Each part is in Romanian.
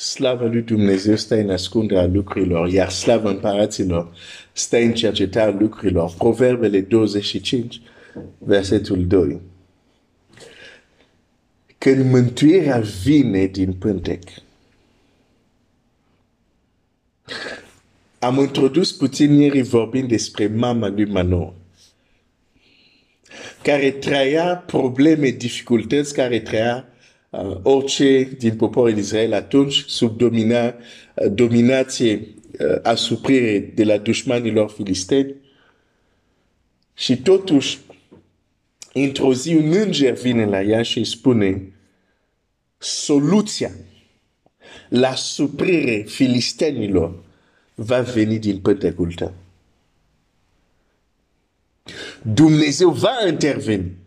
Slava lui Dumnezeu stă în ascunderea lucrurilor, iar slava împăraților stă în cercetarea lucrurilor. Proverbele 25, versetul 2. Când mântuirea vine din pântec, am introdus puțin ieri vorbind despre mama lui Manoa care trăia probleme, dificultăți, care trăia uh, orice din poporul Israel atunci sub domina, uh, dominație uh, asuprire de la dușmanilor filisteni. Și totuși, într-o zi, un înger vine la ea și îi spune soluția la suprire filistenilor va veni din pântecul tău. Dumnezeu va interveni.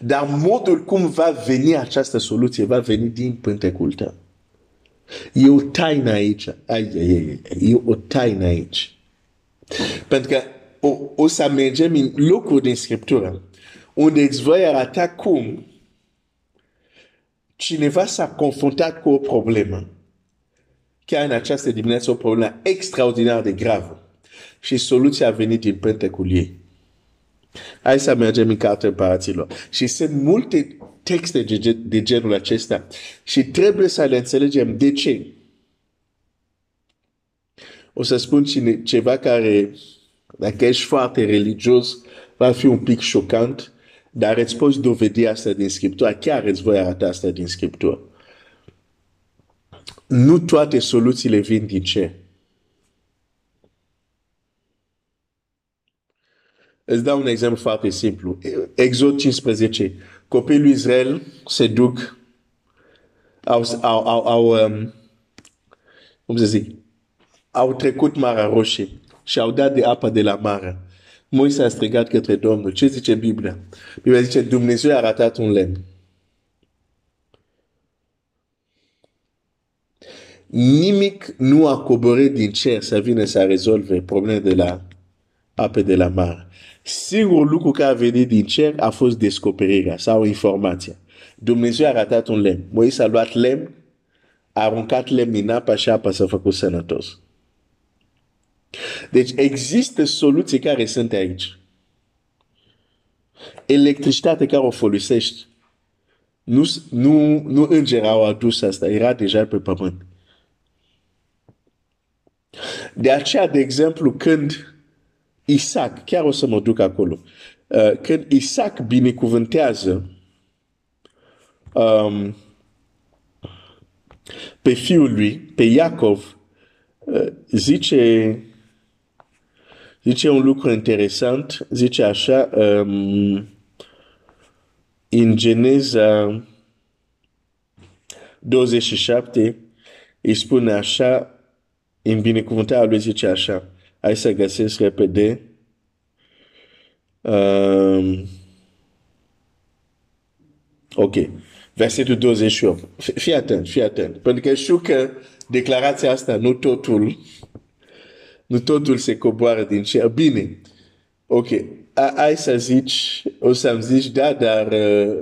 Dar modul cum va veni această soluție va veni din pântecul tău. E o taină aici. Ai, ai, ai, e o taină aici. Pentru că o, o să mergem în locuri din Scriptură unde îți voi arăta cum cineva s-a confruntat cu o problemă. Chiar în această dimineață o problemă extraordinar de gravă. Și soluția a venit din pântecul ei. Hai să mergem în cartea împăraților. Și sunt multe texte de, de genul acesta. Și trebuie să le înțelegem de ce. O să spun cine, ceva care, dacă ești foarte religios, va fi un pic șocant, dar îți poți dovedi asta din Scriptură. Chiar îți voi arăta asta din Scriptură. Nu toate soluțiile vin din cer. Îți dau un exemplu foarte simplu. Exod 15. Copiii lui Israel se duc, au, au, au, au um, cum să zic, au trecut Marea Roșie și au dat de apă de la mare. Moise a strigat către Domnul. Ce zice Biblia? Biblia zice, Dumnezeu a ratat un lemn. Nimic nu a coborât din cer să vină să rezolve problemele de la apă de la mare. Singurul lucru care a venit din cer a fost descoperirea sau informația. Dumnezeu a ratat un lemn. Moise a luat lemn, a aruncat lemn în apă și apa s-a făcut sănătos. Deci există soluții care sunt aici. Electricitate care o folosești. Nu, nu, nu îngeri au adus asta, era deja pe pământ. De aceea, de exemplu, când Isaac, chiar o să mă duc acolo, uh, când Isaac binecuvântează um, pe fiul lui, pe Iacov, uh, zice, zice un lucru interesant, zice așa, um, în Geneza 27, îi spune așa, în binecuvântarea lui zice așa, Hai să găsesc repede. Um, ok. Versetul 28. Fii atent, fii atent. Pentru că știu că declarația asta, nu totul, nu totul se coboară din cer. Bine. Ok. Hai să zici, o să-mi zici, da, dar uh,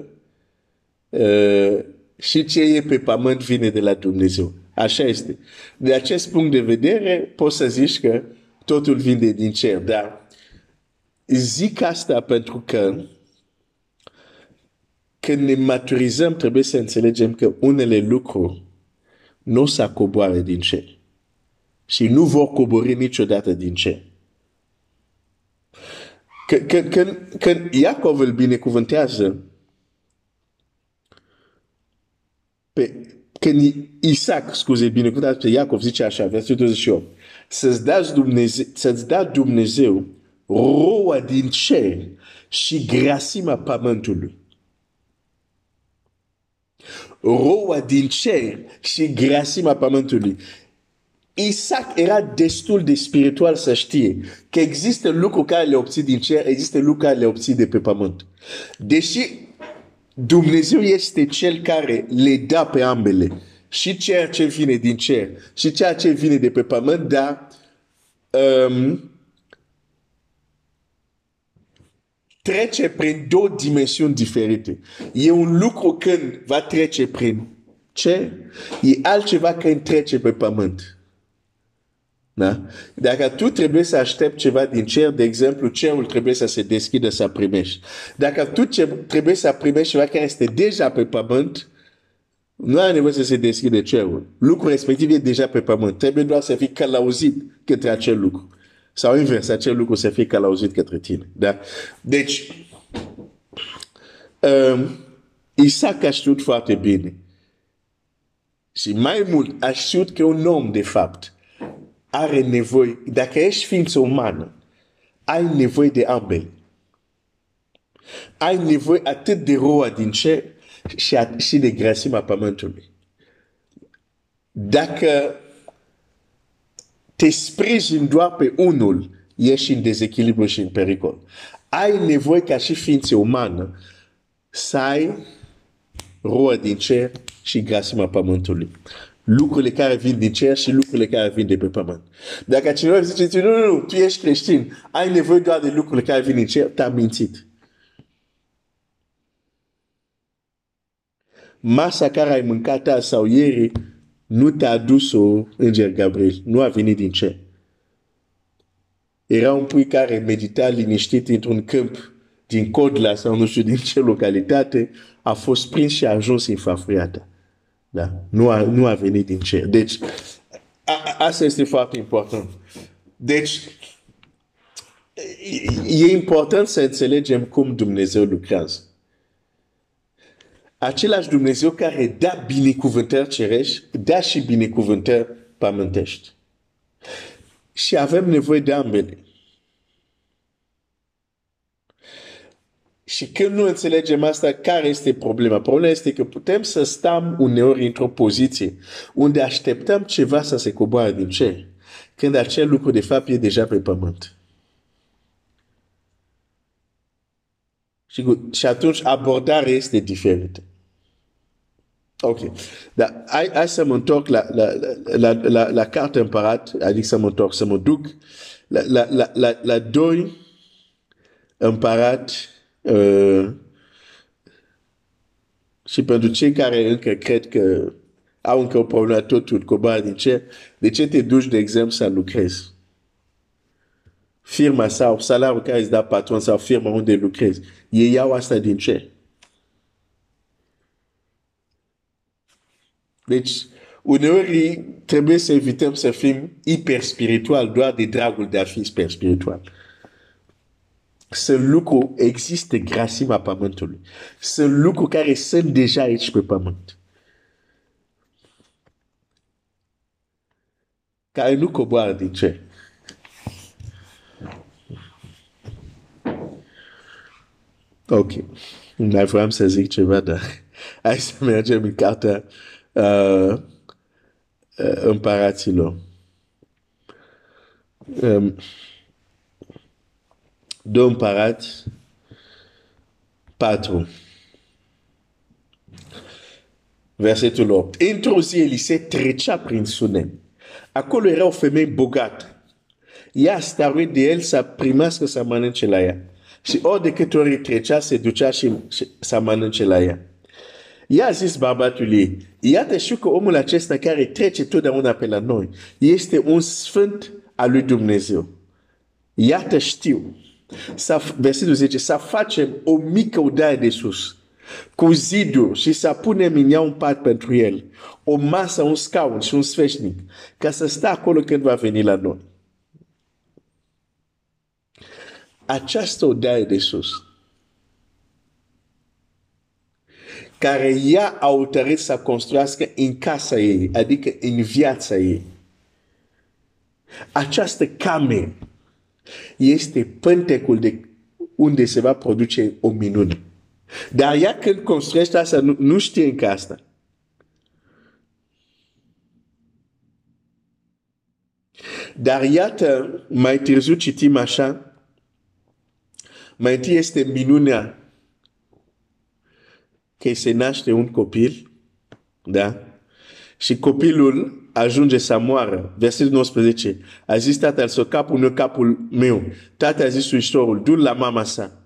uh, și ce e pe pământ vine de la Dumnezeu. Așa este. De acest punct de vedere, poți să zici că totul vine din cer, dar zic asta pentru că când ne maturizăm, trebuie să înțelegem că unele lucruri nu o să coboare din cer. Și nu vor cobori niciodată din cer. Când, când, când Iacov îl binecuvântează, pe, când Isaac, scuze, binecuvântează pe Iacov, zice așa, versetul 28, să-ți dea Dumnezeu, să-ți dea Dumnezeu roa din cer și grasima pământului. Roa din cer și grasima pământului. Isaac era destul de spiritual să știe că există lucruri care le obții din cer, există lucruri care le obții de pe pământ. Deși Dumnezeu este cel care le dă pe ambele și ceea ce vine din cer și ceea ce vine de pe pământ, dar um, trece prin două dimensiuni diferite. E un lucru când va trece prin Ce? E altceva când trece pe pământ. Da? Dacă tu trebuie să aștepți ceva din cer, de exemplu, cerul trebuie să se deschidă să primești. Dacă tu trebuie să primești ceva care este deja pe pământ, nu ai nevoie să se deschide cerul. Lucrul respectiv e deja pe pământ. Trebuie doar să fii călăuzit către acel lucru. Sau invers, acel lucru să fie călăuzit către tine. Da? Deci, um, Isaac a știut foarte bine. Și mai mult, a știut că un om, de fapt, are nevoie, dacă ești ființă umană, ai nevoie de ambele. Ai nevoie atât de roa din cer și, și de grăsimea pământului. Dacă te sprijin doar pe unul, ești în dezechilibru și în pericol. Ai nevoie ca și ființă umană să ai roa din cer și grăsimea pământului lucrurile care vin din cer și lucrurile care vin de pe pământ. Dacă cineva zice, nu, nu, nu, tu ești creștin, ai nevoie doar de lucrurile care vin din cer, te-a mințit. Masa care ai mâncat sau ieri nu te-a adus-o Înger Gabriel, nu a venit din cer. Era un pui care medita liniștit într-un câmp din Codla sau nu știu din ce localitate, a fost prins și a ajuns în fafriata. Da? Nu a, nu a venit din cer. Deci, a, asta este foarte important. Deci, e important să înțelegem cum Dumnezeu lucrează. Același Dumnezeu care dă binecuvântări cerești, dă și binecuvântări pământești. Și avem nevoie de ambele. Și când nu înțelegem asta, care este problema? Problema este că putem să stăm uneori într-o poziție unde așteptăm ceva să se coboare din cer, când acel lucru de fapt e deja pe pământ. Și, și atunci abordarea este diferită. Ok. Dar hai, hai să mă întorc la, la, la, la, la, la carte împărat, adică să mă întorc, să mă duc la, la, la, la, la doi împărat Uh, și pentru cei care încă cred că au încă o problemă totul coboară din cer, de ce te duci, de exemplu, să lucrezi? Firma sau salariul care îți dă patron sau firma unde lucrezi, ei iau asta din cer. Deci, uneori trebuie să evităm să fim hiper spiritual doar de dragul de a fi hiper spiritual sunt lucruri, există grasima pământului. Sunt lucruri care sunt deja aici pe pământ. Care nu coboară din ce? Ok. Mai vreau să zic ceva, dar hai să mergem în cartea uh, uh, împăraților. Um, Doi împărați 4. Versetul 8. Într-o zi Elisei trecea prin Sunem. Acolo era o femeie bogată. Ea stăruit de el să primească să mănânce la ea. Și ori de câte ori trecea, se ducea și să mănânce la ea. Ea a zis bărbatul ei, iată știu că omul acesta care trece totdeauna pe la noi este un sfânt al lui Dumnezeu. Iată știu să, versetul 10, să facem o mică odaie de sus, cu ziduri și să punem în ea un pat pentru el, o masă, un scaun și un sfeșnic, ca să stea acolo când va veni la noi. Această odaie de sus, care ea a hotărât să construiască în casa ei, adică în viața ei. Această cameră este pântecul de unde se va produce o minune. Dar ea când construiește asta, nu, nu știe încă asta. Dar iată, mai târziu citim așa, mai întâi este minunea că se naște un copil, da? Și copilul ajunge să moară. Versetul 19. A zis tatăl său, capul meu, capul meu. Tatăl a zis suișorul, du la mama sa.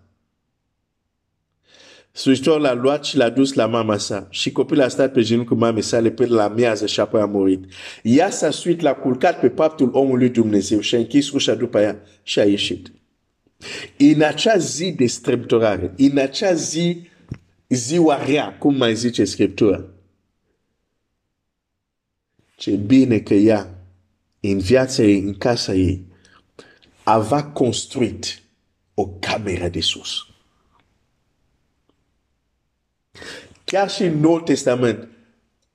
Slujitorul l-a luat și l-a dus la mama sa. Și copilul a stat pe genunchi cu mamei sale până la miază și apoi a murit. Ea s-a suit, l-a culcat pe paptul omului Dumnezeu și a închis ușa după ea și a ieșit. În acea zi de strâmtorare, în acea zi, ziua rea, cum mai zice Scriptura, ce bine că ea, în viața ei, în casa ei, avea construit o cameră de sus. Chiar și în Noul Testament,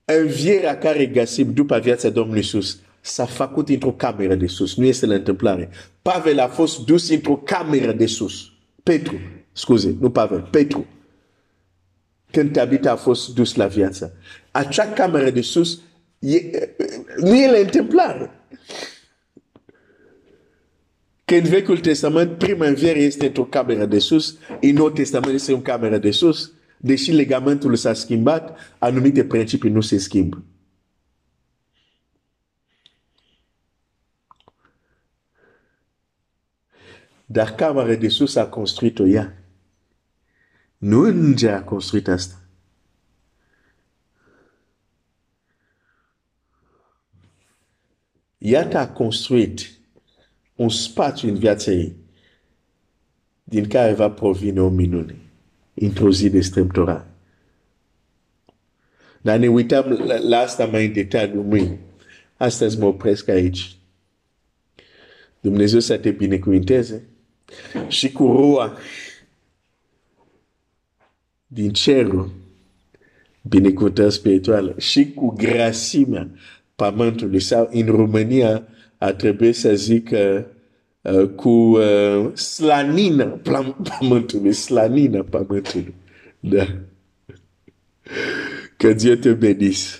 învierea care găsim după viața Domnului Iisus s-a făcut într-o cameră de sus. Nu este la întâmplare. Pavel a fost dus într-o cameră de sus. Petru, scuze, nu Pavel, Petru. Când Tabita a fost dus la viață. Acea cameră de sus e, nu e la întâmplare. Că în Vechiul Testament, prima înviere este într-o cameră de sus, în Nou Testament este o cameră de sus, deși legamentul s-a schimbat, anumite principii nu se schimbă. Dar camera de sus a construit-o ea. Nu înger a construit asta. Ea a construit un spațiu în viața ei din care va provine o minune într-o zi de strâmtorare. Dar ne uităm la, la asta mai în detaliu mâine. Astăzi mă opresc aici. Dumnezeu să te binecuvinteze și cu roa din cerul binecuvântări spirituale și cu grasimea pământului sau în România a trebuit să zic uh, cu uh, slanina pământului, slanina pământului. Da. Que Dieu te bénisse.